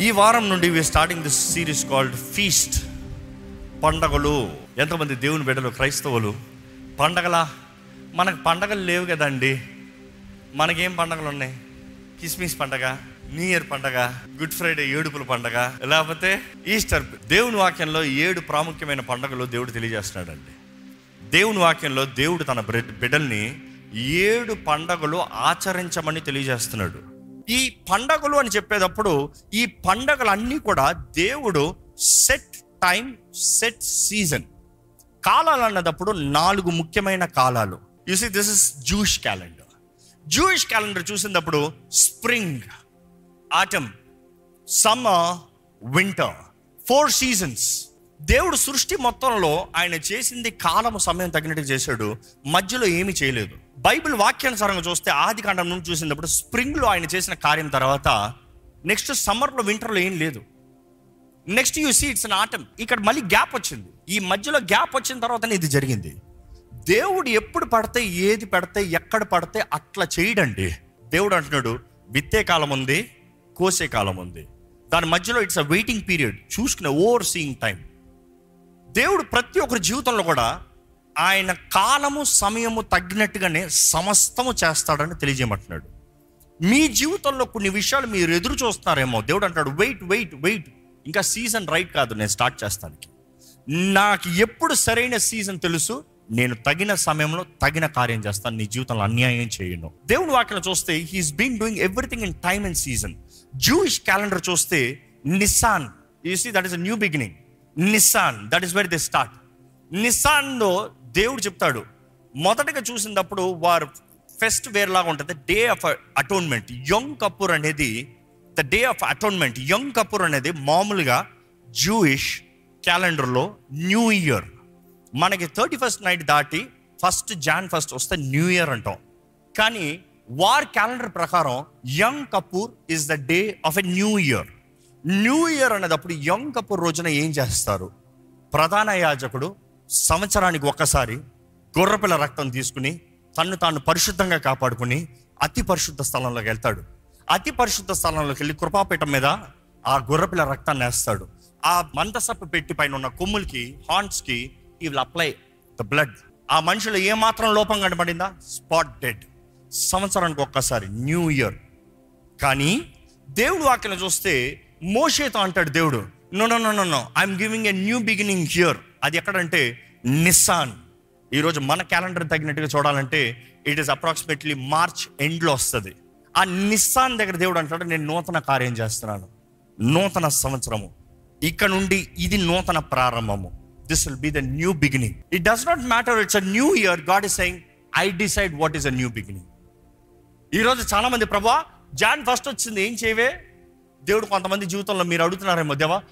ఈ వారం నుండి we starting this series called feast పండగలు. ఎంతమంది దేవుని బిడ్డలు క్రైస్తవులు. పండగలా? మనకు పండగలు లేవు కదండి. మనకేం పండగలు ఉన్నాయి? కిస్మిస్ పండగ న్యూ ఇయర్ పండగ గుడ్ ఫ్రైడే ఏడుపుల పండగ లేకపోతే ఈస్టర్ దేవుని వాక్యంలో ఏడు ప్రాముఖ్యమైన పండగలు దేవుడు తెలియజేస్తున్నాడండి. దేవుని వాక్యంలో దేవుడు తన బిడ్డల్ని ఏడు పండగలు ఆచరించమని తెలియజేస్తున్నాడు. ఈ పండగలు అని చెప్పేటప్పుడు ఈ పండగలన్నీ కూడా దేవుడు సెట్ టైం సెట్ సీజన్. కాలాలు అన్నదప్పుడు నాలుగు ముఖ్యమైన కాలాలు. You see this is Jewish calendar Jewish calendar చూసినప్పుడు spring autumn summer winter four seasons దేవుడు సృష్టి మొత్తంలో ఆయన చేసింది కాలము సమయం తగినట్టు చేశాడు. మధ్యలో ఏమీ చేయలేదు. బైబిల్ వాక్యానుసారంగా చూస్తే ఆది కాండం నుండి చూసినప్పుడు స్ప్రింగ్లో ఆయన చేసిన కార్యం తర్వాత నెక్స్ట్ సమ్మర్లో వింటర్లో ఏం లేదు. Next you see it's an autumn. ఇక్కడ మళ్ళీ గ్యాప్ వచ్చింది. ఈ మధ్యలో గ్యాప్ వచ్చిన తర్వాతనే ఇది జరిగింది. దేవుడు ఎప్పుడు పడితే ఏది పడితే ఎక్కడ పడితే అట్లా చేయడండి. దేవుడు అంటున్నాడు విత్తే కాలం ఉంది కోసే కాలం ఉంది. దాని మధ్యలో ఇట్స్ అ వెయిటింగ్ పీరియడ్. చూసుకునే ఓవర్ సీయింగ్ టైం. దేవుడు ప్రతి ఒక్కరి జీవితంలో కూడా ఆయన కాలము సమయము తగ్గినట్టుగానే సమస్తము చేస్తాడని తెలియజేయమంటున్నాడు. మీ జీవితంలో కొన్ని విషయాలు మీరు ఎదురు చూస్తున్నారేమో. దేవుడు అంటాడు వెయిట్ వెయిట్ వెయిట్ ఇంకా సీజన్ రైట్ కాదు నేను స్టార్ట్ చేస్తానికి. నాకు ఎప్పుడు సరైన సీజన్ తెలుసు నేను తగిన సమయంలో తగిన కార్యం చేస్తాను నీ జీవితంలో అన్యాయం చేయను. దేవుని వాక్యం చూస్తే he's been doing everything in time and season Jewish calendar చూస్తే Nisan you see that is a new beginning Nisan that is where they start నిస్సాన్లో దేవుడు చెప్తాడు మొదటగా చూసినప్పుడు వారు ఫెస్ట్ వేరేలాగా ఉంటుంది day of atonement. Yom Kippur అనేది the day of atonement Yom Kippur అనేది మామూలుగా జూయిష్ క్యాలెండర్లో న్యూ ఇయర్ మనకి థర్టీ ఫస్ట్ నైట్ దాటి ఫస్ట్ జాన్ ఫస్ట్ వస్తే న్యూ ఇయర్ అంటాం. కానీ వార్ క్యాలెండర్ ప్రకారం Yom Kippur is the day of a new year new year అనేటప్పుడు యంగ్ కపూర్ రోజున ఏం చేస్తారు? ప్రధాన యాజకుడు సంవత్సరానికి ఒక్కసారి గొర్రెపిల్ల రక్తం తీసుకుని తన్ను తాను పరిశుద్ధంగా కాపాడుకుని అతి పరిశుద్ధ స్థలంలోకి వెళ్తాడు. అతి పరిశుద్ధ స్థలంలోకి వెళ్ళి కృపాపీఠం మీద ఆ గొర్రెపిల్ల రక్తాన్ని వేస్తాడు. ఆ మందసప్పు పెట్టి పైన ఉన్న కొమ్ములకి హార్న్స్కి ఈ విల్ అప్లై ద బ్లడ్ ఆ మనుషులు ఏమాత్రం లోపం కనబడిందా? స్పాట్ డెడ్ సంవత్సరానికి ఒక్కసారి న్యూ ఇయర్. కానీ దేవుడు వాక్యం చూస్తే మోషేతో అంటాడు దేవుడు no no no no no I'm giving a new beginning here అది ఎక్కడంటే నిస్సాన్. ఈరోజు మన క్యాలెండర్ తగినట్టుగా చూడాలంటే ఇట్ ఈస్ అప్రాక్సిమేట్లీ మార్చ్ ఎండ్లో వస్తుంది. ఆ నిస్సాన్ దగ్గర దేవుడు అంటాడు నేను నూతన కార్యం చేస్తున్నాను. నూతన సంవత్సరము. ఇక్కడ నుండి ఇది నూతన ప్రారంభము. This will be the new beginning it does not matter it's a new year God is saying I decide what is a new beginning ఈరోజు చాలామంది ప్రభా జాన్ ఫస్ట్ వచ్చింది ఏం చేయవే? దేవుడు కొంతమంది జీవితంలో మీరు అడుగుతున్నారేమో దేవా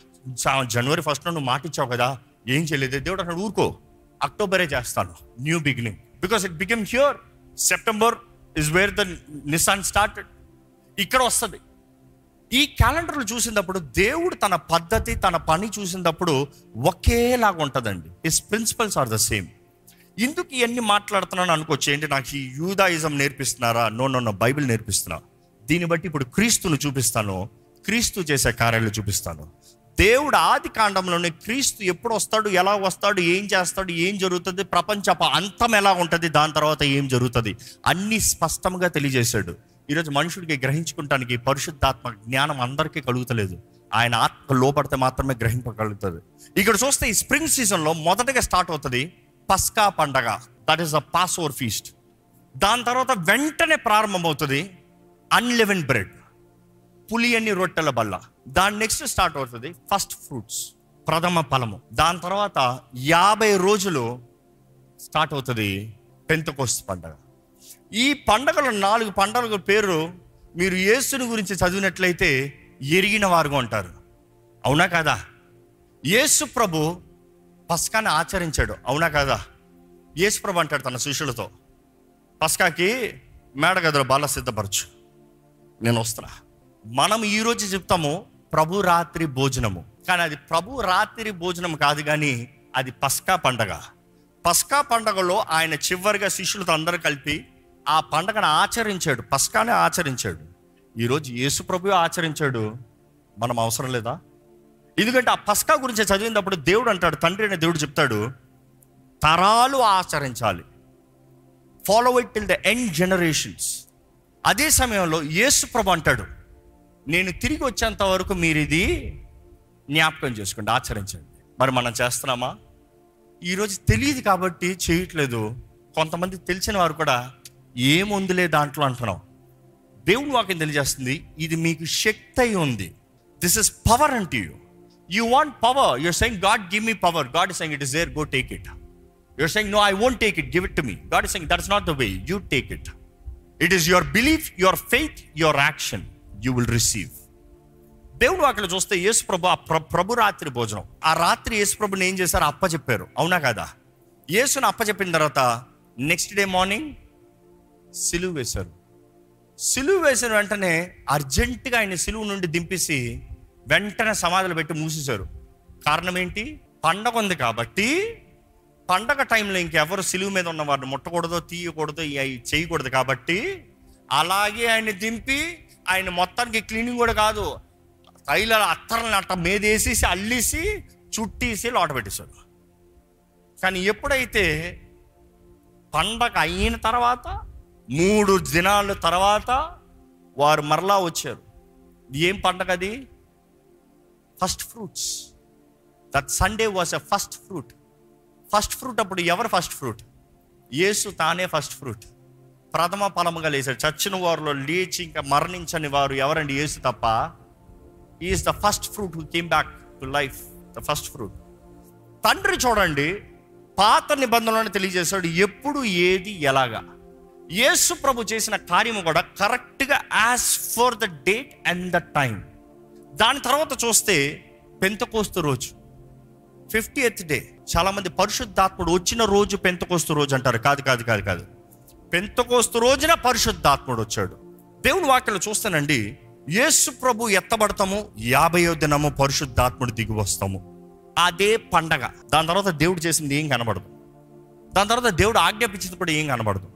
జనవరి ఫస్ట్ నువ్వు మాట ఇచ్చావు కదా ఏం చేయలేదు? దేవుడు అక్కడ ఊరుకో అక్టోబరే చేస్తాను new beginning because it become here September is where the Nisan started ఇక్కడ వస్తుంది. ఈ క్యాలెండర్లు చూసినప్పుడు దేవుడు తన పద్ధతి తన పని చూసినప్పుడు ఒకేలాగా ఉంటుందండి. His principles are the same ఎందుకు ఇవన్నీ మాట్లాడుతున్నాను? అనుకోవచ్చు. ఏంటి నాకు ఈ యూదాయిజం నేర్పిస్తున్నారా? నో నో నో బైబిల్ నేర్పిస్తున్నా. దీన్ని బట్టి ఇప్పుడు క్రీస్తును చూపిస్తాను. క్రీస్తు చేసే కార్యాలు చూపిస్తాను. దేవుడు ఆది కాండంలోనే క్రీస్తు ఎప్పుడు వస్తాడు ఎలా వస్తాడు ఏం చేస్తాడు ఏం జరుగుతుంది ప్రపంచ ప- అంతం ఎలా ఉంటుంది దాని తర్వాత ఏం జరుగుతుంది అన్నీ స్పష్టంగా తెలియజేశాడు. ఈరోజు మనుషుడికి గ్రహించుకుంటానికి పరిశుద్ధాత్మ జ్ఞానం అందరికీ కలుగుతలేదు. ఆయన ఆత్మ లోపడితే మాత్రమే గ్రహింపగలుగుతుంది. ఇక్కడ చూస్తే ఈ స్ప్రింగ్ సీజన్లో మొదటగా స్టార్ట్ అవుతుంది పస్కా పండగ. That is the Passover feast దాని తర్వాత వెంటనే ప్రారంభమవుతుంది అన్లెవెన్ బ్రెడ్ పులియని రొట్టెల బల్ల. దాని నెక్స్ట్ స్టార్ట్ అవుతుంది ఫస్ట్ ఫ్రూట్స్ ప్రథమ ఫలము. దాని తర్వాత యాభై రోజులు స్టార్ట్ అవుతుంది పెంతకోస్తు పండగ. ఈ పండగలో నాలుగు పండగల పేరు మీరు యేసుని గురించి చదివినట్లయితే ఎరిగిన వారుగా ఉంటారు. అవునా కాదా? యేసు ప్రభు పస్కాని ఆచరించాడు. అవునా కాదా? యేసు ప్రభు అంటాడు తన శిష్యులతో పస్కాకి మేడగదిలో బాల సిద్ధపరచు. నేను వస్తున్నా. మనం ఈరోజు చెప్తాము ప్రభు రాత్రి భోజనము. కానీ అది ప్రభు రాత్రి భోజనం కాదు కానీ అది పస్కా పండగ. పస్కా పండగలో ఆయన చివరిగా శిష్యులతో అందరూ కలిపి ఆ పండగను ఆచరించాడు. పస్కానే ఆచరించాడు. ఈరోజు యేసు ప్రభు ఆచరించాడు. మనం అవసరం లేదా? ఎందుకంటే ఆ పస్కా గురించి చదివినప్పుడు దేవుడు అంటాడు తండ్రి అనే దేవుడు చెప్తాడు తరాలు ఆచరించాలి. Follow it till the end generations అదే సమయంలో యేసు ప్రభు అంటాడు నేను తిరిగి వచ్చేంత వరకు మీరు ఇది జ్ఞాపకం చేసుకోండి ఆచరించండి. మరి మనం చేస్తున్నామా? ఈరోజు తెలియదు కాబట్టి చేయట్లేదు. కొంతమంది తెలిసిన వారు కూడా ఏముందిలే దాంట్లో అంటున్నాం. దేవుని వాక్యం తెలియజేస్తుంది ఇది మీకు శక్తి అయి ఉంది. దిస్ ఇస్ పవర్ అంటూ you you want power you're saying God give me power God is saying it is there go take it you're saying no I won't take it give it to me God saying that is not the way you take it it is your belief your faith your action you will receive దేవుడు అక్కడ చూస్తే యేసు ప్రభు ఆ ప్రభు రాత్రి భోజనం. ఆ రాత్రి యేసు ప్రభుని ఏం చేశారు? అప్ప చెప్పారు. అవునా కదా? యేసుని అప్ప చెప్పిన తర్వాత నెక్స్ట్ డే మార్నింగ్ సిలువు వేశారు. సిలువు వేసిన వెంటనే అర్జెంటుగా ఆయన సిలువు నుండి దింపేసి వెంటనే సమాధులు పెట్టి మూసేశారు. కారణం ఏంటి? పండగ ఉంది కాబట్టి పండగ టైంలో ఇంకెవరు సిలువు మీద ఉన్న వారిని ముట్టకూడదు తీయకూడదు ఇవి చేయకూడదు కాబట్టి అలాగే ఆయన దింపి ఆయన మొత్తానికి క్లీనింగ్ కూడా కాదు. తైల అత్తర్ని అట్ట మీదేసేసి అల్లేసి చుట్టేసి లోట పెట్టేశాడు. కానీ ఎప్పుడైతే పండగ అయిన తర్వాత మూడు దినాల తర్వాత వారు మరలా వచ్చారు. ఏం పండగ అది? First fruits. That Sunday was a first fruit first fruit అప్పుడు ఎవరు ఫస్ట్ ఫ్రూట్ యేసు తానే ఫస్ట్ ఫ్రూట్ ప్రథమ ఫలముగా లేచాడు. చచ్చిన వారిలో లేచి ఇంకా మరణించని వారు ఎవరండి? యేసు తప్ప. Is the first fruit who came back to life the first fruit తండ్రి చూడండి పాత నిబంధనలను తెలియజేశాడు. ఎప్పుడు ఏది ఎలాగా. యేసు ప్రభు చేసిన కార్యము కూడా కరెక్ట్గా as per the date and the time దాని తర్వాత చూస్తే పెంతకోస్తు రోజు. ఫిఫ్టీ ఎయిత్ డే చాలా మంది పరిశుద్ధాత్ముడు వచ్చిన రోజు పెంతకోస్తు రోజు అంటారు. కాదు కాదు కాదు కాదు. పెంతకోస్తు రోజున పరిశుద్ధాత్ముడు వచ్చాడు. దేవుని వాక్యలు చూస్తానండి. యేసు ప్రభు ఎత్తబడతాము యాభయో దినము పరిశుద్ధాత్ముడు దిగి వస్తాము. అదే పండగ. దాని తర్వాత దేవుడు చేసింది ఏం కనబడదు. దాని తర్వాత దేవుడు ఆజ్ఞాపించింది కూడా ఏం కనబడదు.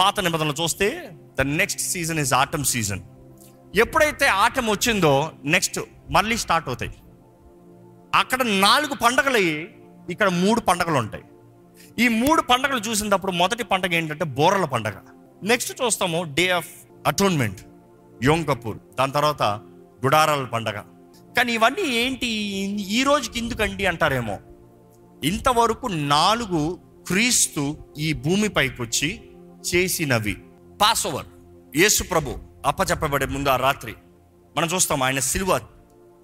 పాత నిబంధనలు చూస్తే the next season is autumn season. ఎప్పుడైతే ఆటం వచ్చిందో నెక్స్ట్ మళ్ళీ స్టార్ట్ అవుతాయి. అక్కడ నాలుగు పండగలు అయ్యి ఇక్కడ మూడు పండగలు ఉంటాయి. ఈ మూడు పండగలు చూసినప్పుడు మొదటి పండగ ఏంటంటే బోరల పండగ. నెక్స్ట్ చూస్తాము day of atonement Yom Kippur దాని తర్వాత గుడారాల పండగ. కానీ ఇవన్నీ ఏంటి? ఈ రోజుకి ఎందుకండి అంటారేమో? ఇంతవరకు నాలుగు క్రీస్తు ఈ భూమిపైకి వచ్చి చేసినవి. పాస్ ఓవర్ యేసు ప్రభు అప్పచెప్పబడే ముందు ఆ రాత్రి. మనం చూస్తాం ఆయన సిల్వర్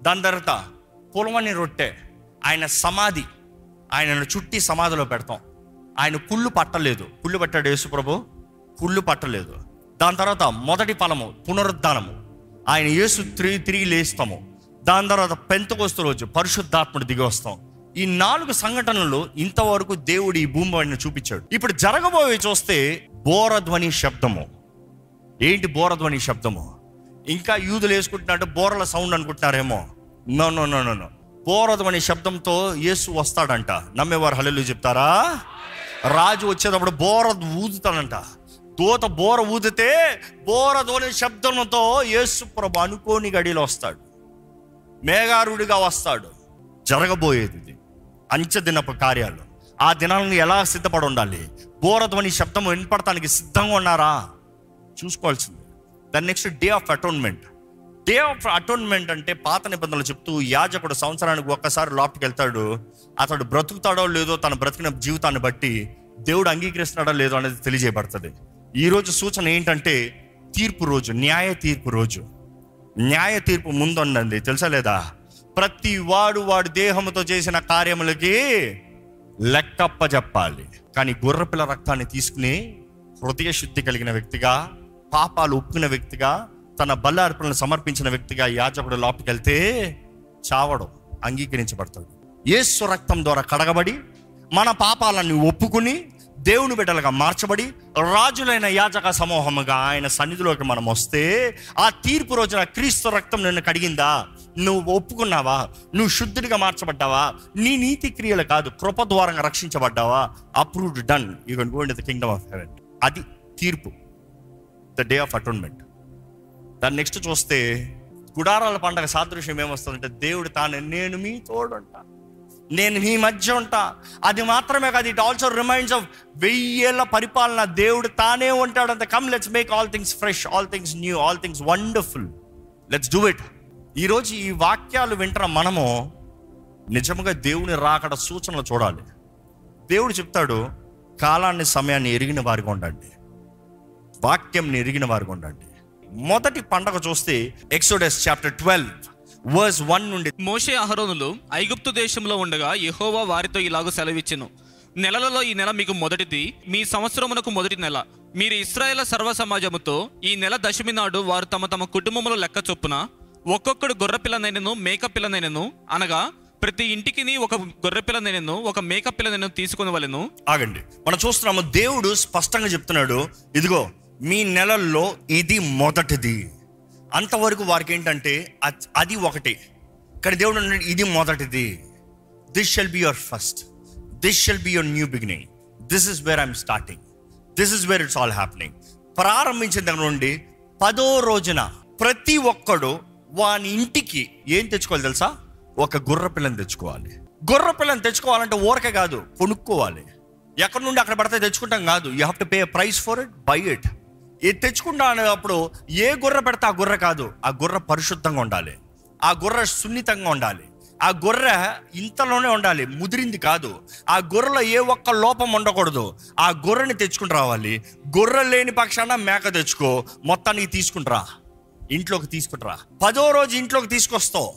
దాని తర్వాత పొలమని రొట్టె ఆయన సమాధి ఆయనను చుట్టి సమాధిలో పెడతాం. ఆయన కుళ్ళు పట్టలేదు. కుళ్ళు పట్టాడు యేసుప్రభు కుళ్ళు పట్టలేదు. దాని తర్వాత మొదటి ఫలము పునరుద్ధానము. ఆయన యేసు తిరిగి తిరిగి లేస్తాము. దాని తర్వాత పెంతకొస్తు రోజు పరిశుద్ధాత్ముడు దిగి వస్తాం. ఈ నాలుగు సంఘటనలు ఇంతవరకు దేవుడు ఈ భూమి చూపించాడు. ఇప్పుడు జరగబోయే చూస్తే బోరధ్వని శబ్దము. ఏంటి బోరధ్వని శబ్దము? ఇంకా యూదులు వేసుకుంటున్నట్టు బోరల సౌండ్ అనుకుంటున్నారేమో. No no no no no. బోరధ్వని శబ్దంతో యేసు వస్తాడంట. నమ్మేవారు హలెలు చెప్తారా? రాజు వచ్చేటప్పుడు బోర ఊదుతాడంట. దూత బోర ఊదితే బోర దోని శబ్దంతో యేసుప్రభు అనుకోని గడిలో వస్తాడు. మేఘారుడిగా వస్తాడు. జరగబోయేది ఇది. కార్యాలు. ఆ దినాలను ఎలా సిద్ధపడి ఉండాలి? బోరధ్వని శబ్దం వినపడటానికి సిద్ధంగా ఉన్నారా? చూసుకోవాల్సింది. దాని next day of atonement day of atonement అంటే పాత నిబంధనలు చెప్తూ యాజకుడు సంవత్సరానికి ఒక్కసారి లోపలికి వెళ్తాడు. అతడు బ్రతుకుతాడో లేదో తన బ్రతికిన జీవితాన్ని బట్టి దేవుడు అంగీకరిస్తున్నాడో లేదో అనేది తెలియజేయబడుతుంది. ఈ రోజు సూచన ఏంటంటే తీర్పు రోజు న్యాయ తీర్పు రోజు. న్యాయ తీర్పు ముందున్నది తెలుసా లేదా? ప్రతి వాడు వాడు దేహంతో చేసిన కార్యములకి లెక్కప్ప చెప్పాలి. కానీ గుర్రపిల్ల రక్తాన్ని తీసుకుని హృదయ శుద్ధి కలిగిన వ్యక్తిగా పాపాలు ఒప్పుకున్న వ్యక్తిగా తన బల్ల సమర్పించిన వ్యక్తిగా యాజకుడు లోపలికి వెళ్తే చావడం అంగీకరించబడతాడు యేసు రక్తం ద్వారా కడగబడి మన పాపాలన్నీ ఒప్పుకుని దేవుని బిడ్డలుగా మార్చబడి రాజులైన యాజక సమూహముగా ఆయన సన్నిధిలోకి మనం వస్తే ఆ తీర్పు రోజున క్రీస్తు రక్తం నిన్ను కడిగిందా? నువ్వు ఒప్పుకున్నావా? నువ్వు శుద్ధుడిగా మార్చబడ్డావా? నీ నీతి క్రియలు కాదు కృప ద్వారంగా రక్షించబడ్డావా? Approved done. You can go in the kingdom of heaven. అది తీర్పు. The day of atonement. దాన్ని నెక్స్ట్ చూస్తే గుడారాల పండగ సాదృశ్యం ఏమొస్తుందంటే దేవుడు తాను నేను మీ తోడుంటా నేను మీ మధ్య ఉంటా. అది మాత్రమే కాదు ఇట్ ఆల్సో రిమైండ్స్ ఆఫ్ వెయ్యేళ్ళ పరిపాలన. దేవుడు తానే ఉంటాడు అంత come let's make all things fresh all things new all things wonderful let's do it ఈరోజు ఈ వాక్యాలు వింటున్న మనము నిజంగా దేవుని రాకడ సూచనలు చూడాలి. దేవుడు చెప్తాడు కాలాన్ని సమయాన్ని ఎరిగిన వారిగా ఉండండి. వాక్యంని ఎరిగిన వారిగా ఉండండి. మొదటి పండగ చూస్తే Exodus chapter twelve verse one నుండి మోషే అహరోనులు ఐగుప్తు దేశంలో ఉండగా యెహోవా వారితో ఇలాగ సెలవిచ్చెను. నెలలలో ఈ నెల మీకు మొదటిది మీ సంవత్సరమునకు మొదటి నెల. మీరు ఇస్రాయేల్ సర్వ సమాజముతో ఈ నెల దశమి నాడు వారు తమ తమ కుటుంబముల లెక్క చొప్పున ఒక్కొక్కడు గొర్రె పిల్లనైనను మేక పిల్లనైనను అనగా ప్రతి ఇంటికి ఒక గొర్రె పిల్లనైనను ఒక మేక పిల్లనైనను తీసుకుని వలెను ఆగండి. మనం చూస్తున్నాము దేవుడు స్పష్టంగా చెప్తున్నాడు ఇదిగో మీ నెలల్లో ఇది మొదటిది. అంతవరకు వారికి ఏంటంటే అది ఒకటి. కానీ దేవుడు అంటే ఇది మొదటిది. This shall be your first this shall be your new beginning this is where I'm starting this is where it's all happening ప్రారంభించిన దగ్గర నుండి పదో రోజున ప్రతి ఒక్కడు వాని ఇంటికి ఏం తెచ్చుకోవాలి తెలుసా? ఒక గుర్ర పిల్లని తెచ్చుకోవాలి. గుర్ర పిల్లని తెచ్చుకోవాలంటే ఊరకే కాదు కొనుక్కోవాలి. ఎక్కడి నుండి అక్కడ పడితే తెచ్చుకుంటాం కాదు. You have to pay price for it buy it ఇది తెచ్చుకుంటా అనేటప్పుడు ఏ గుర్ర పెడితే ఆ గుర్ర కాదు ఆ గుర్ర పరిశుద్ధంగా ఉండాలి. ఆ గుర్ర సున్నితంగా ఉండాలి. ఆ గొర్రె ఇంతలోనే ఉండాలి ముదిరింది కాదు. ఆ గొర్రెలో ఏ ఒక్క లోపం ఉండకూడదు. ఆ గొర్రెని తెచ్చుకుని రావాలి. గొర్రె లేని పక్షాన మేక తెచ్చుకో మొత్తానికి తీసుకుంటురా ఇంట్లోకి తీసుకుంటురా పదో రోజు ఇంట్లోకి తీసుకొస్తావు.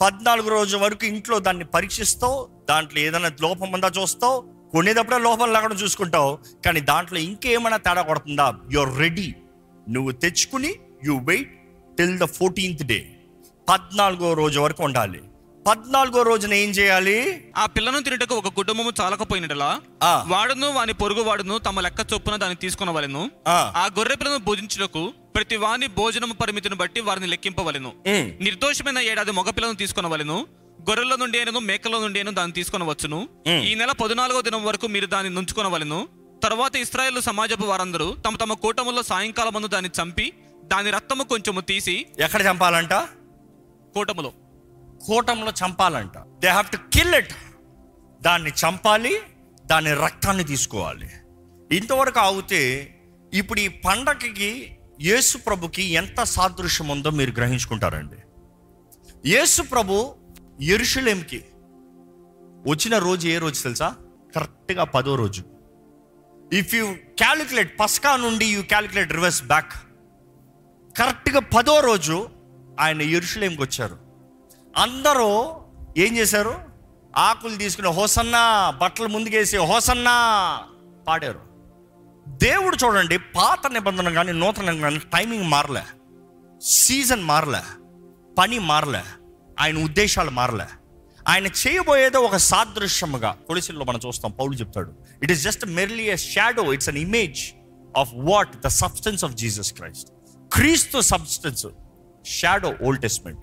పద్నాలుగు రోజు వరకు ఇంట్లో దాన్ని పరీక్షిస్తావు. దాంట్లో ఏదైనా లోపం ఉందా చూస్తావు. కొనేటప్పుడే లోపం లేకుండా చూసుకుంటావు. కానీ దాంట్లో ఇంకేమైనా తేడా కొడుతుందా? యుర్ రెడీ నువ్వు తెచ్చుకుని you wait till the fourteenth day పద్నాలుగో రోజు వరకు ఉండాలి. పద్నాలుగో రోజున ఏం చేయాలి? ఆ పిల్లను తినుటకు ఒక కుటుంబము చాలకపోయినట్లా. వాడును వాని పొరుగు వాడును తమ లెక్క చొప్పున దాన్ని తీసుకునవలెను. ఆ. ఆ గొర్రె పిల్లను భోజించుటకు ప్రతి వాని భోజనము పరిమితిని బట్టి వారిని లెక్కింపవలెను. నిర్దోషమైన ఏడాది మగ పిల్లను తీసుకునవలెను. గొర్రెల నుండి అయినను మేకల నుండి అయినను దాన్ని తీసుకొనవచ్చును ఉమ్. ఈ నెల పద్నాలుగో దినం వరకు మీరు దాన్ని నుంచుకొనవలెను తర్వాత ఇస్రాయేల్ సమాజపు వారందరూ తమ తమ కూటములో సాయంకాలం ముందు దాన్ని చంపి దాని రక్తము కొంచెము తీసి ఎక్కడ చంపాలంట? కూటములో. కూటంలో చంపాలంట. They have to kill it దాన్ని చంపాలి దాని రక్తాన్ని తీసుకోవాలి. ఇంతవరకు ఆగితే ఇప్పుడు ఈ పండగకి యేసు ప్రభుకి ఎంత సాదృశ్యం ఉందో మీరు గ్రహించుకుంటారండి. యేసు ప్రభు ఎరుషులేంకి వచ్చిన రోజు ఏ రోజు తెలుసా? కరెక్ట్గా పదో రోజు. ఇఫ్ యూ క్యాలిక్యులేట్ పస్కా నుండి యూ క్యాలిక్యులేట్ రివర్స్ బ్యాక్ కరెక్ట్గా పదో రోజు ఆయన ఎరుషులేంకి వచ్చారు. అందరూ ఏం చేశారు? ఆకులు తీసుకుని హోసన్నా బట్టలు ముందుకేసి హోసన్నా పాడారు. దేవుడు చూడండి పాత నిబంధన కానీ నూతన కానీ టైమింగ్ మారలే. సీజన్ మారలే. పని మారలే. ఆయన ఉద్దేశాలు మారలే. ఆయన చేయబోయేదో ఒక సాదృశ్యముగా కొలిసిల్లో మనం చూస్తాం. పౌలు చెప్తాడు it is just merely a shadow it's an image of what the substance of Jesus Christ క్రీస్తు substance shadow old testament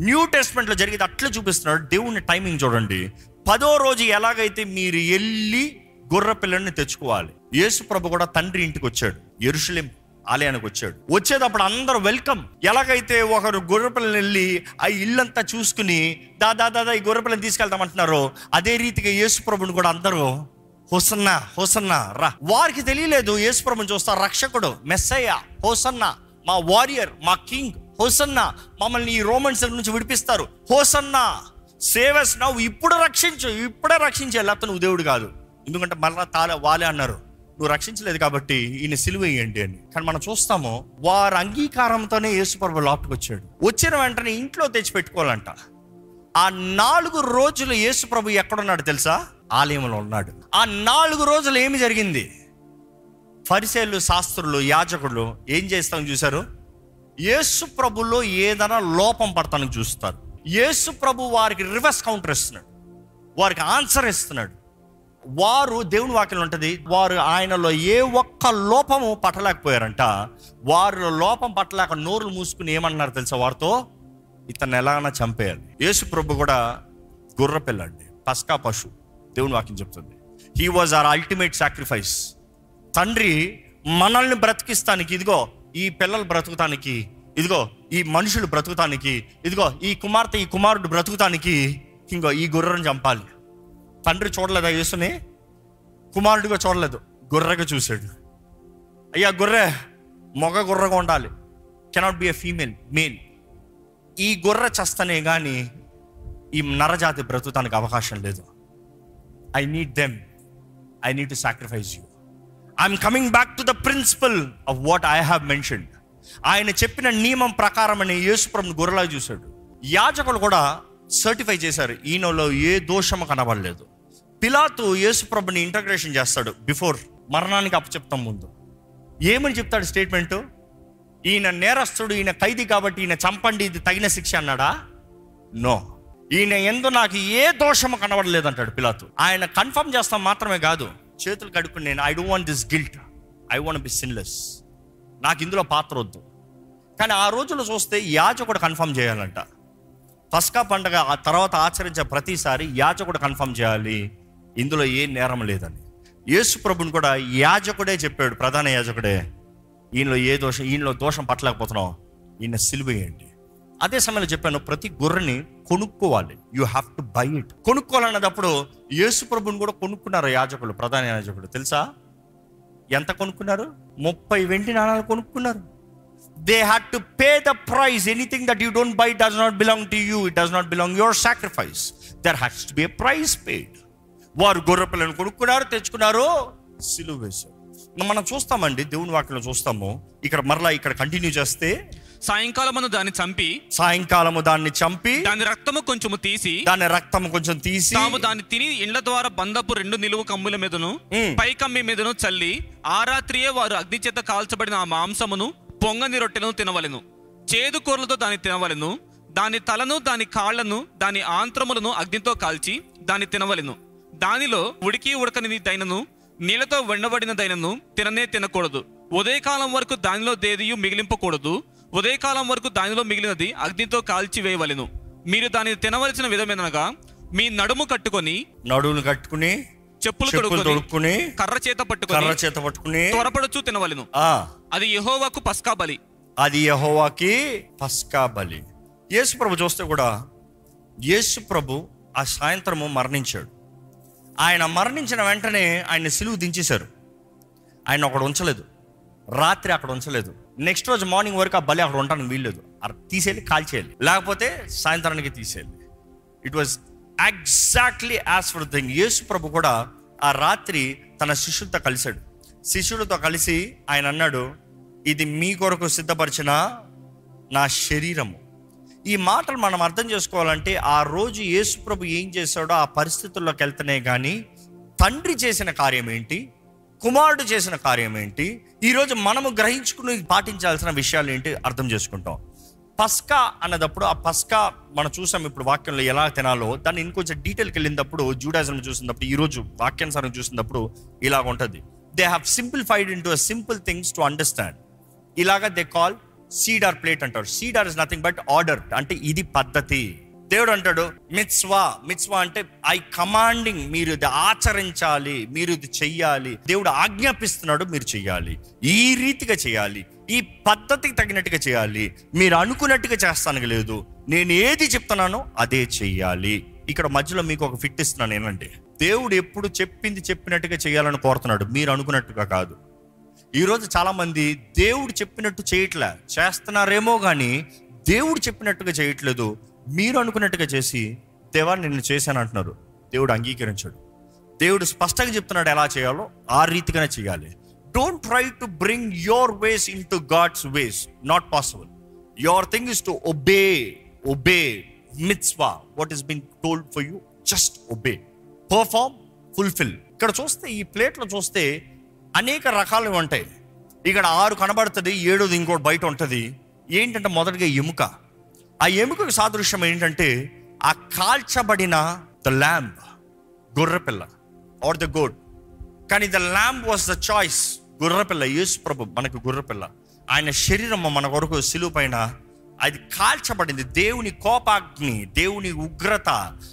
new టెస్ట్మెంట్లో జరిగేది అట్లా చూపిస్తున్నాడు. దేవుని టైమింగ్ చూడండి. పదో రోజు ఎలాగైతే మీరు వెళ్ళి గొర్రె పిల్లల్ని తెచ్చుకోవాలి. యేసు ప్రభు కూడా తండ్రి ఇంటికి వచ్చాడు. ఎరుషులేం ఆలయానికి వచ్చాడు. వచ్చేటప్పుడు అందరూ వెల్కమ్. ఎలాగైతే ఒకరు గొర్రెపిల్లని వెళ్ళి ఆ ఇల్లంతా చూసుకుని దాదా దాదా ఈ గొర్రెపిల్లని తీసుకెళ్తామంటున్నారో అదే రీతిగా యేసుప్రభుని కూడా అందరూ హోసన్న హోసన్నా రా. వారికి తెలియలేదు యేసుప్రభుని చూస్తా రక్షకుడు మెస్సయ్య హోసన్నా మా వారియర్ మా కింగ్ హోసన్నా మమ్మల్ని ఈ రోమన్స్ నుంచి విడిపిస్తారు హోసన్నా సేవస్ నవ్వు ఇప్పుడు రక్షించు ఇప్పుడే రక్షించే లేకపోతే నువ్వు దేవుడు కాదు. ఎందుకంటే మళ్ళా తాలే వాలే అన్నారు. నువ్వు రక్షించలేదు కాబట్టి ఈయన సిలువ వేయండి అని. కానీ మనం చూస్తాము వారి అంగీకారంతోనే యేసుప్రభు లోపలికి వచ్చాడు. వచ్చిన వెంటనే ఇంట్లో తెచ్చి పెట్టుకోవాలంట ఆ నాలుగు రోజులు యేసుప్రభు ఎక్కడున్నాడు తెలుసా? ఆలయంలో ఉన్నాడు. ఆ నాలుగు రోజులు ఏమి జరిగింది? ఫరిసేలు శాస్త్రులు యాజకులు ఏం చేస్తాం చూశారు? యేసు ప్రభులో ఏదైనా లోపం పడతానికి చూస్తారు. యేసు ప్రభు వారికి రివర్స్ కౌంటర్ ఇస్తున్నాడు. వారికి ఆన్సర్ ఇస్తున్నాడు. వారు దేవుని వాక్యం ఉంటుంది వారు ఆయనలో ఏ ఒక్క లోపము పట్టలేకపోయారంట. వారిలో లోపం పట్టలేక నోరులు మూసుకుని ఏమన్నారు తెలుసా వారితో? ఇతను ఎలాగైనా చంపేయాలి. యేసు ప్రభు కూడా గుర్ర పిల్లండి పస్కా పశు దేవుని వాక్యం చెప్తుంది. He was our ultimate sacrifice తండ్రి మనల్ని బ్రతికిస్తానికి ఇదిగో ఈ పిల్లలు బ్రతుకుతానికి ఇదిగో ఈ మనుషులు బ్రతుకుతానికి ఇదిగో ఈ కుమార్తె ఈ కుమారుడు బ్రతుకుతానికి ఇంకో ఈ గుర్రం చంపాలి. తండ్రి చూడలేదా యేసుని? కుమారుడిగా చూడలేదు. గొర్రెగా చూశాడు. అయ్యా గొర్రె మొగ గొర్రెగా ఉండాలి. Cannot be a female male ఈ గొర్రె చస్తనే కానీ ఈ నరజాతి బ్రతుకుతానికి అవకాశం లేదు. I need them I need to sacrifice you I'm coming back to the principle of what I have mentioned ఆయన చెప్పిన నియమం ప్రకారం అని యేసుప్రభుని గొర్రెలా చూశాడు. యాజకులు కూడా సర్టిఫై చేశారు. ఈయనలో ఏ దోషము కనబడలేదు. పిలాతు యేసుప్రభుని ఇంటగ్రేషన్ చేస్తాడు బిఫోర్ మరణానికి అప్పచెప్తాం ముందు. ఏమని చెప్తాడు స్టేట్మెంట్? ఈయన నేరస్తుడు ఈయన ఖైదీ కాబట్టి ఈయన చంపండి ఇది తగిన శిక్ష అన్నాడా? నో. ఈయన ఎందు నాకు ఏ దోషము కనబడలేదంటాడు పిలాతు. ఆయన కన్ఫర్మ్ చేస్తాం మాత్రమే కాదు చేతులు కడుక్కుని నేను I don't want this guilt. I want be sinless. నాకు ఇందులో పాత్ర వద్దు. కానీ ఆ రోజుల్లో చూస్తే యాజకుడు కన్ఫర్మ్ చేయాలంట. పస్కా పండగ ఆ తర్వాత ఆచరించే ప్రతిసారి యాజకుడు కన్ఫర్మ్ చేయాలి. ఇందులో ఏ నేరం లేదని యేసు ప్రభుని కూడా యాజకుడే చెప్పాడు ప్రధాన యాజకుడే ఈయనలో ఏ దోషం ఈయనలో దోషం పట్టలేకపోతున్నాం ఈయన సిలువేయండి. అదే సమయంలో చెప్పాను ప్రతి గొర్రెని కొనుక్కోవాలి. You have to buy it కొనుక్కోవాలన్నప్పుడు యేసు ప్రభుని కూడా కొనుక్కున్నారు యాజకులు ప్రధాన యాజకుడు తెలుసా? ఎంత కొనుక్కున్నారు? ముప్పై వెండి నాణాలు కొనుక్కున్నారు. They had to pay the price anything that you don't buy does not belong to you it does not belong your sacrifice there has to be a price paid వారు గొర్రె పిల్లను కొనుక్కున్నారు తెచ్చుకున్నారు సిలువ వేశారు. మనం చూస్తామండి దేవుని వాక్యంలో చూస్తాము. ఇక్కడ మరలా ఇక్కడ కంటిన్యూ చేస్తే సాయంకాలమును దాన్ని చంపి సాయంకాలము దాన్ని చంపి దాని రక్తము కొంచెము తీసి దాని రక్తం కొంచెం తీసి తాము దాన్ని తిని ఇండ్ల ద్వారా బందపు రెండు నిలువు కమ్ముల మీదను. పై కమ్మి మీదను చల్లి ఆ రాత్రియే వారు అగ్ని చేత కాల్చబడిన ఆ మాంసమును పొంగని రొట్టెలను తినవలెను. చేదు కూరలతో దాన్ని తినవలెను. దాని తలను దాని కాళ్ళను దాని ఆంత్రములను అగ్నితో కాల్చి దాన్ని తినవలెను. దానిలో ఉడికి ఉడకని దైనను నీళ్ళతో వెండబడిన దైనను తిననే తినకూడదు. ఉదయకాలం వరకు దానిలో దేదియు మిగిలింపకూడదు. ఉదయకాలం వరకు దానిలో మిగిలినది అగ్నితో కాల్చి వేయవలెను. మీరు దానిని తినవలసిన విధమేనగా మీ నడుము కట్టుకొని నడువులు కట్టుకుని చెప్పులు తొడుక్కొని కర్ర చేత పట్టుకొని కర్ర చేత పట్టుకుని త్వరపడుచు తినవలెను. ఆ. అది యెహోవాకు పస్కా బలి. అది యహోవాకి పస్కా బలి. యేసు ప్రభు చూస్తే కూడా యేసు ప్రభు ఆ సాయంత్రము మరణించాడు. ఆయన మరణించిన వెంటనే ఆయన సిలువు దించేశారు. ఆయన అక్కడ ఉంచలేదు. రాత్రి అక్కడ ఉంచలేదు. నెక్స్ట్ రోజు మార్నింగ్ వరకు ఆ బలి అక్కడ ఉండడానికి వీల్లేదు. తీసేయాలి కాల్చేయాలి. లేకపోతే సాయంత్రానికి తీసేయాలి. It was exactly as per thing యేసు ప్రభు కూడా ఆ రాత్రి తన శిష్యులతో కలిశాడు. శిష్యులతో కలిసి ఆయన అన్నాడు ఇది మీ కొరకు సిద్ధపరిచిన నా శరీరము. ఈ మాటలు మనం అర్థం చేసుకోవాలంటే ఆ రోజు యేసుప్రభు ఏం చేశాడో ఆ పరిస్థితుల్లోకి వెళ్తేనే కానీ తండ్రి చేసిన కార్యం ఏంటి? కుమారుడు చేసిన కార్యం ఏంటి? ఈరోజు మనము గ్రహించుకుని పాటించాల్సిన విషయాలు ఏంటి అర్థం చేసుకుంటాం. పస్కా అన్నదప్పుడు ఆ పస్కా మనం చూసాం ఇప్పుడు వాక్యంలో ఎలా తినాలో దాన్ని ఇంకొంచెం డీటెయిల్కి వెళ్ళినప్పుడు జూడాజం చూసినప్పుడు ఈరోజు వాక్యానుసారం చూసినప్పుడు ఇలాగ ఉంటుంది they have simplified in to simple things to understand ఇలాగ దే కాల్ సీడార్ ప్లేట్ అంటారు seder is nothing but order అంటే ఇది పద్ధతి. దేవుడు అంటాడు మిత్స్వా మిత్స్వా అంటే ఐ కమాండింగ్ మీరు ఇది ఆచరించాలి మీరు ఇది చెయ్యాలి. దేవుడు ఆజ్ఞాపిస్తున్నాడు మీరు చెయ్యాలి. ఈ రీతిగా చేయాలి ఈ పద్ధతికి తగినట్టుగా చేయాలి మీరు అనుకున్నట్టుగా చేస్తానికి లేదు. నేను ఏది చెప్తున్నానో అదే చెయ్యాలి. ఇక్కడ మధ్యలో మీకు ఒక ఫిట్ ఇస్తున్నాను ఏంటంటే దేవుడు ఎప్పుడు చెప్పింది చెప్పినట్టుగా చేయాలని కోరుతున్నాడు. మీరు అనుకున్నట్టుగా కాదు. ఈరోజు చాలామంది దేవుడు చెప్పినట్టు చేయట్లే చేస్తున్నారేమో కానీ దేవుడు చెప్పినట్టుగా చేయట్లేదు. మీరు అనుకున్నట్టుగా చేసి దేవా నిన్ను చేశాను అంటున్నారు. దేవుడు అంగీకరించాడు. దేవుడు స్పష్టంగా చెప్తున్నాడు ఎలా చేయాలో ఆ రీతిగానే చేయాలి. Don't try to bring your ways in to God's ways not possible your thing is to obey obey mitzvah what is been told for you just obey perform fulfil ఇక్కడ చూస్తే ఈ ప్లేట్లో చూస్తే అనేక రకాలు ఉంటాయి. ఇక్కడ ఆరు కనబడుతుంది ఏడోది ఇంకోటి బయట ఉంటుంది. ఏంటంటే మొదటిగా ఎముక. ఆ ఎముకకు సాదృశ్యం ఏంటంటే ఆ కాల్చబడిన ద ల్యాంబ్ గొర్రెపిల్ల ఆర్ ద గోడ్ కానీ the lamb was the choice గుర్రపిల్ల యేసు ప్రభు మనకు గుర్రపిల్ల. ఆయన శరీరం మన కొరకు సిలువ పైన అది కాల్చబడింది. దేవుని కోపాగ్ని దేవుని ఉగ్రత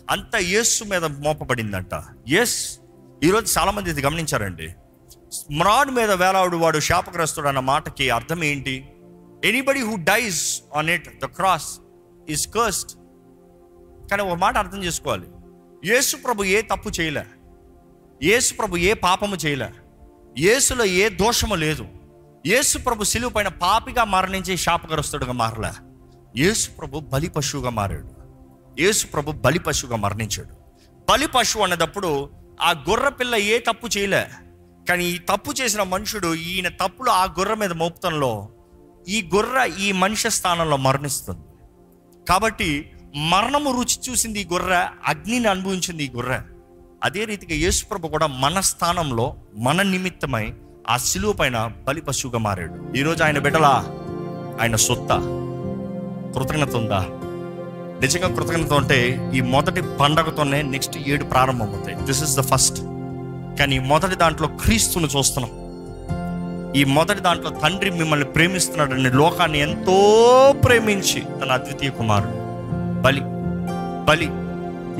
అంతా యేసు మీద మోపబడిందంట. ఎస్ ఈరోజు చాలామంది ఇది గమనించారండి. మ్రాడ్ మీద వేలాడు వాడు శాపగ్రస్తుడు అన్న మాటకి అర్థం ఏంటి? Anybody who dies on it the cross is cursed కానీ ఒక మాట అర్థం చేసుకోవాలి. యేసు ప్రభు ఏ తప్పు చేయలే. యేసు ప్రభు ఏ పాపము చేయలే. యేసులో ఏ దోషము లేదు. యేసు ప్రభు పైన పాపిగా మరణించి శాపగ్రస్తుడుగా మారలే. యేసు ప్రభు బలి పశువుగా మారాడు. యేసు ప్రభు బలి పశువుగా మరణించాడు. బలి పశువు అన్నదప్పుడు ఆ గొర్రె పిల్ల ఏ తప్పు చేయలే. కానీ ఈ తప్పు చేసిన మనుషుడు ఈయన తప్పులు ఆ గుర్ర మీద మోపుతంలో ఈ గుర్ర ఈ మనిషి స్థానంలో మరణిస్తుంది. కాబట్టి మరణము రుచి చూసింది ఈ గుర్ర అగ్నిని అనుభవించింది ఈ గుర్ర. అదే రీతిగా యేసుప్రభు కూడా మన స్థానంలో మన నిమిత్తమై ఆ సిలువ పైన బలి పశువుగా మారాడు. ఈరోజు ఆయన బిడ్డలా ఆయన సొత్త. కృతజ్ఞత ఉందా? నిజంగా కృతజ్ఞత ఉంటే ఈ మొదటి పండగతోనే నెక్స్ట్ ఏడు ప్రారంభమవుతాయి. దిస్ ఇస్ ద ఫస్ట్ కానీ మొదటి దాంట్లో క్రీస్తును చూస్తున్నాం. ఈ మొదటి దాంట్లో తండ్రి మిమ్మల్ని ప్రేమిస్తున్నాడని లోకాన్ని ఎంతో ప్రేమించి తన అద్వితీయ కుమారుడు. బలి బలి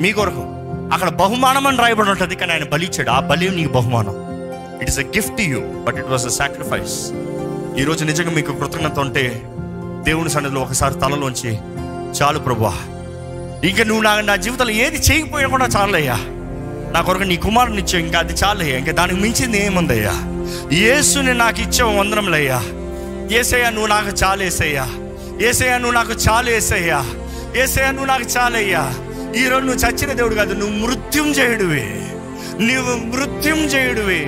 మీ కొరకు. అక్కడ బహుమానం అని రాయబడి ఉంటుంది కానీ ఆయన బలి ఇచ్చాడు. ఆ బలి నీకు బహుమానం. It is a gift you but it was a sacrifice ఈరోజు నిజంగా మీకు కృతజ్ఞత ఉంటే దేవుని సన్నిధిలో ఒకసారి తలలోంచి చాలు ప్రభువా. ఇంకా నువ్వు నా నా జీవితంలో ఏది చేయకపోయినా కూడా చాలయ్యా. నా కొరకు నీ కుమారుని ఇచ్చావు. ఇంకా అది చాలయ్యా ఇంకా దానికి మించింది ఏముందయ్యా? యేసుని నాకు ఇచ్చావు వందరంలయ్యా ఏసయ్యా నువ్వు నాకు చాలు ఏసయ్యా. నువ్వు నాకు చాలు ఏసయ్యా. నువ్వు నాకు చాలయ్యా ఈరోజు నువ్వు చచ్చిన దేవుడు కాదు నువ్వు మృత్యుం చేయుడువే. నువ్వు మృత్యుం చేయుడువే.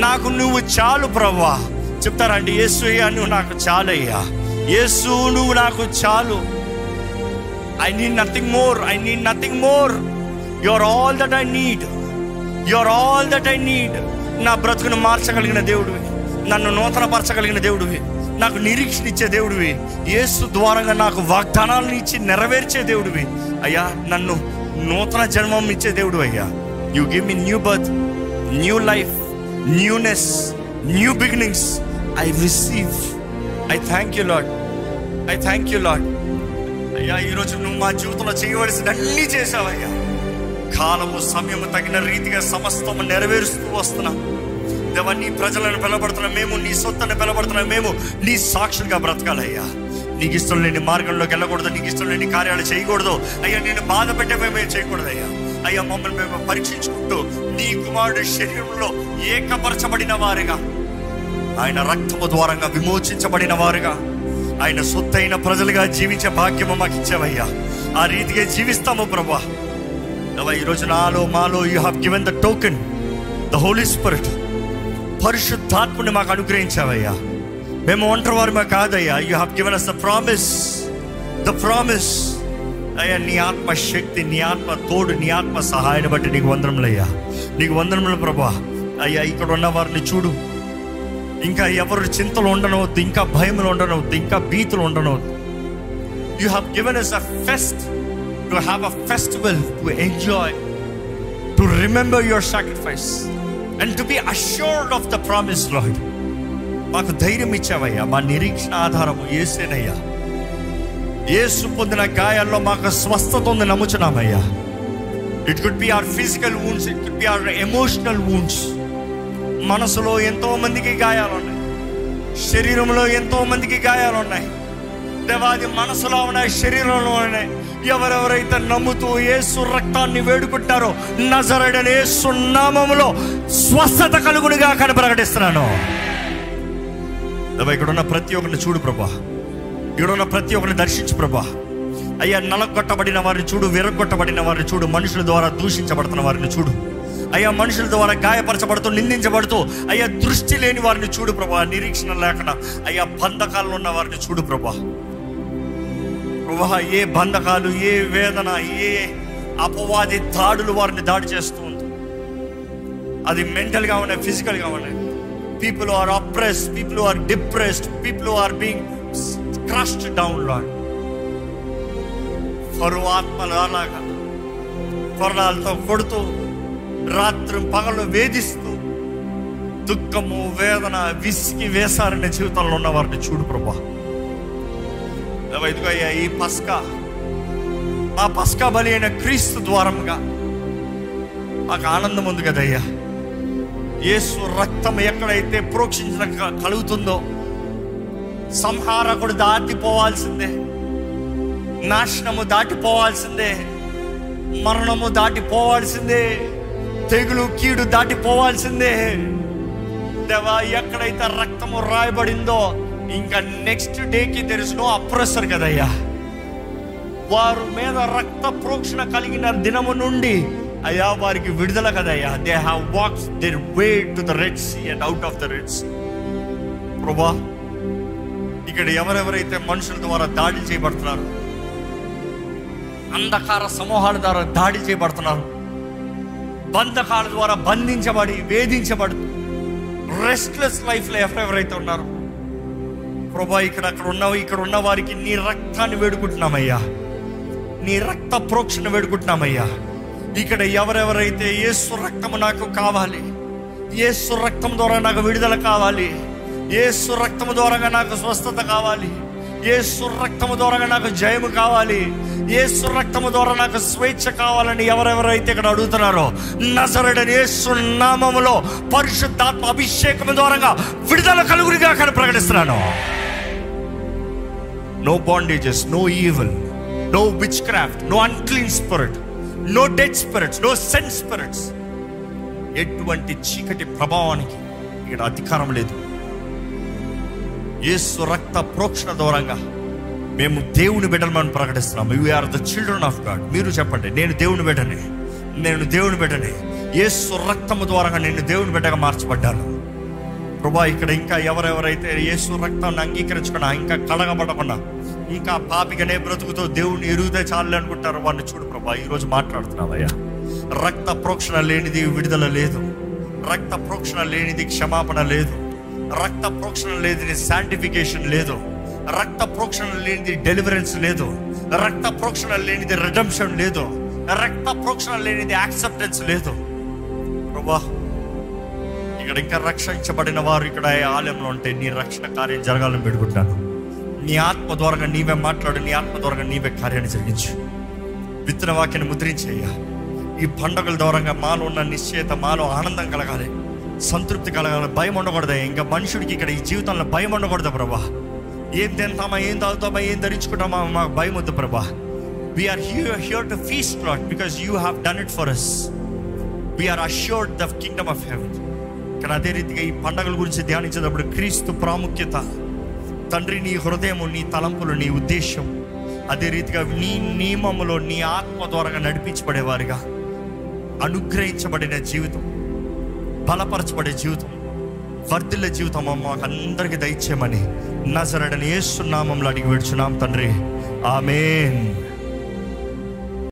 నాకు నువ్వు చాలు ప్రవ్వా. చెప్తారండి యేసు నువ్వు నాకు చాలయ్యా యేసు నువ్వు నాకు చాలు. I need nothing more I need nothing more you are all that I need your all that I need నా బ్రతుకును మార్చగలిగిన దేవుడివి. నన్ను నూతనపరచగలిగిన దేవుడివి. నాకు నిరీక్షణ ఇచ్చే దేవుడివి. యేసు ద్వారంగా నాకు వాగ్దానాలను ఇచ్చి నెరవేర్చే దేవుడివి. అయ్యా నన్ను నూతన జన్మం ఇచ్చే దేవుడు అయ్యా. You give me new birth new life newness new beginnings I receive I thank you Lord I thank you Lord అయ్యా ఈరోజు నువ్వు మా జీవితంలో చేయవలసిన అన్నీ చేసావయ్యా కాలము సమయము తగిన రీతిగా సమస్తము నెరవేరుస్తూ వస్తున్నాం దేవా నీ ప్రజలను పిలబడుతున్న మేము నీ సొత్తను పిలబడుతున్న మేము నీ సాక్షులుగా బ్రతకాలయ్యా. నీకు ఇష్టం లేని మార్గంలోకి వెళ్ళకూడదు నీకు ఇష్టం లేని కార్యాలు చేయకూడదు. అయ్యా నేను బాధ పెట్టే మేము చేయకూడదు అయ్యా అయ్యా మమ్మల్ని మేము పరీక్షించుకుంటూ నీ కుమారుడు శరీరంలో ఏకపరచబడిన వారుగా ఆయన రక్తము ద్వారంగా విమోచించబడిన వారుగా ఆయన సొత్తైన ప్రజలుగా జీవించే భాగ్యము మాకు ఇచ్చావయ్యా ఆ రీతిగా జీవిస్తాము ప్రభా. ఈ ఈరోజు నాలో మాలో you have given the token the holy spirit పరిశుద్ధాత్మని మాకు అనుగ్రహించావయ్యా. మేము ఒంటరి వారు కాదయ్యా. You have given us the promise the promise అయ్యా నీ ఆత్మ శక్తి నీ ఆత్మ తోడు నీ ఆత్మ సహాయాన్ని బట్టి నీకు వందనములయ్యా. నీకు వందనములు ప్రభా. అయ్యా ఇక్కడ ఉన్న వారిని చూడు. ఇంకా ఎవరు చింతలు ఉండనవద్దు ఇంకా భయములు ఉండనవద్దు ఇంకా భీతులు ఉండనవద్దు. You have given us a feast to have a festival to enjoy to remember your sacrifice and to be assured of the promise Lord మాకు ధైర్యం ఇచ్చావయ్యా మా నిరీక్షణ ఆధారము ఏసేనయ్యా ఏసు పొందిన గాయాల్లో మాకు స్వస్థత ఉంది నమ్ముచున్నామయ్యా. It could be our physical wounds it could be our emotional wounds మనసులో ఎంతో మందికి గాయాలు ఉన్నాయి శరీరంలో ఎంతో మందికి గాయాలు ఉన్నాయి దేవాది మనసులో ఉన్నాయి శరీరంలో ఉన్నాయి. ఎవరెవరైతే నమ్ముతూ ఏసు రక్తాన్ని వేడుకుంటారో నజరడని ఏసు నామములో స్వస్థత కలుగునిగా అక్కడ ప్రకటిస్తున్నాను. దేవా ఇక్కడ ఉన్న ప్రతి ఒక్కరిని చూడు ప్రభా. ఇక్కడ ఉన్న ప్రతి ఒక్కరిని దర్శించు ప్రభా. అయ్యా నలగొట్టబడిన వారిని చూడు విరగొట్టబడిన వారిని చూడు మనుషుల ద్వారా దూషించబడుతున్న వారిని చూడు. అయ్యా మనుషుల ద్వారా గాయపరచబడుతూ నిందించబడుతూ అయ్యా దృష్టి లేని వారిని చూడు ప్రభా నిరీక్షణ లేకుండా. అయ్యా బంధకాల్లో ఉన్న వారిని చూడు ప్రభా. ప్రభా ఏ బంధకాలు ఏ వేదన ఏ అపవాది దాడులు వారిని దాడి చేస్తూ ఉంది. అది మెంటల్గా ఉన్నాయి ఫిజికల్గా ఉన్నాయి people are oppressed people are depressed people are being crushed down Lord for ఆత్మలు అలాగా కొరడాలతో కొడుతూ రాత్రి పగలు వేధిస్తూ దుఃఖము వేదన విసిగి వేసారనే జీవితంలో ఉన్న వారిని చూడు ప్రభా. దేవా, ఈ పస్కా ఆ పస్కా బలి అయిన క్రీస్తు ద్వారంగా మాకు ఆనందం ఉంది కదయ్యా యేసు రక్తం ఎక్కడైతే ప్రోక్షించిన కలుగుతుందో సంహారకుడు దాటిపోవాల్సిందే నాశనము దాటిపోవాల్సిందే మరణము దాటిపోవాల్సిందే తెగులు కీడు దాటిపోవాల్సిందే దేవా ఎక్కడైతే రక్తము రాయబడిందో ఇంకా నెక్స్ట్ డేకి తెలుసు నో అప్రెసర్ కదయ్యా. వారు మీద రక్త ప్రోక్షణ కలిగిన దినము నుండి అయ్యా వారికి విడుదల కదయ్యా. They have walks their way to the red sea and out of the red sea ప్రభా ఇక్కడ ఎవరెవరైతే మనుషుల ద్వారా దాడి చేయబడుతున్నారు అంధకార సమూహాల ద్వారా దాడి చేయబడుతున్నారు బంధకాల ద్వారా బంధించబడి వేధించబడుతూ రెస్ట్లెస్ లైఫ్లో ఎవరెవరైతే ఉన్నారు ప్రభా ఇక్కడ అక్కడ ఉన్న ఇక్కడ ఉన్న వారికి నీ రక్తాన్ని వేడుకుంటున్నామయ్యా. నీ రక్త ప్రోక్షణ వేడుకుంటున్నామయ్యా. ఇక్కడ ఎవరెవరైతే ఏసు రక్తము నాకు కావాలి ఏసు రక్తం ద్వారా నాకు విడుదల కావాలి ఏసు రక్తము ద్వారా నాకు స్వస్థత కావాలి ఏసు రక్తము ద్వారా నాకు జయము కావాలి ఏసు రక్తము ద్వారా నాకు స్వేచ్ఛ కావాలని ఎవరెవరైతే ఇక్కడ అడుగుతున్నారో నజరడని యేసు నామములో పరిశుద్ధాత్మ అభిషేకం ద్వారా విడుదల కలుగురిగా అక్కడ ప్రకటిస్తున్నాను. No bondages no evil no witchcraft no unclean spirit no dead spirits no sin spirits ఎటువంటి చీకటి ప్రభావానికి ఇక్కడ అధికారం లేదు. యేసు రక్త ప్రోక్షణ దూరంగా మేము దేవుని బిడ్డలను ప్రకటిస్తున్నాము you are the children of God మీరు చెప్పండి నేను దేవుని బిడ్డని? నేను దేవుని బిడ్డని. యేసు రక్తము ద్వారా నేను దేవుని బిడ్డగా మార్చబడ్డాను. ప్రభా ఇక్కడ ఇంకా ఎవరెవరైతే యేసు రక్తాన్ని అంగీకరించకుండా ఇంకా కడగబడకుండా ఇంకా పాపికనే బ్రతుకుతో దేవుని ఎరుగుతే చాలు అనుకుంటారు వాడిని చూడు ప్రభా ఈరోజు మాట్లాడుతున్నావయ్యా. రక్త ప్రోక్షణ లేనిది విడుదల లేదు. రక్త ప్రోక్షణ లేనిది క్షమాపణ లేదు. రక్త ప్రోక్షణ లేనిది శాంటిఫికేషన్ లేదు. రక్త ప్రోక్షణ లేనిది డెలివరెన్స్ లేదు. రక్త ప్రోక్షణ లేనిది రిడమ్షన్ లేదు. రక్త ప్రోక్షణ లేనిది యాక్సెప్టెన్స్ లేదు. ప్రభా ఇక్కడ ఇంకా రక్షించబడిన వారు ఇక్కడ ఆలయంలో ఉంటే నీ రక్షణ కార్యం జరగాలని పెడుకుంటాను నీ ఆత్మ ద్వారా నీవే మాట్లాడు నీ ఆత్మ ద్వారా నీవే కార్యాన్ని జరిగించు. విత్తన వాక్యాన్ని ముద్రించేయ్యా. ఈ పండుగల ద్వారా మాలో ఉన్న నిశ్చయత మాలో ఆనందం కలగాలి సంతృప్తి కలగాలి భయం ఉండకూడదు. ఇంకా మనుషుడికి ఇక్కడ ఈ జీవితంలో భయం ఉండకూడదు ప్రభా. ఏం తింటామా ఏం తాగుతామా ఏం ధరించుకుంటామా మాకు భయం వద్దు ప్రభా. We're here here to feast Lord because you have done it for us we're assured the kingdom of heaven కానీ అదే రీతిగా ఈ పండగల గురించి ధ్యానించేటప్పుడు క్రీస్తు ప్రాముఖ్యత తండ్రి నీ హృదయము నీ తలంపులు నీ ఉద్దేశం అదే రీతిగా నీ నియమములో నీ ఆత్మ ద్వారా నడిపించబడేవారుగా అనుగ్రహించబడిన జీవితం బలపరచబడే జీవితం వర్ధిల్ల జీవితం మాకు అందరికీ దయచేయమని నజరడని ఏసునామంలో అడిగి విడుచున్నాం తండ్రి. ఆమెన్.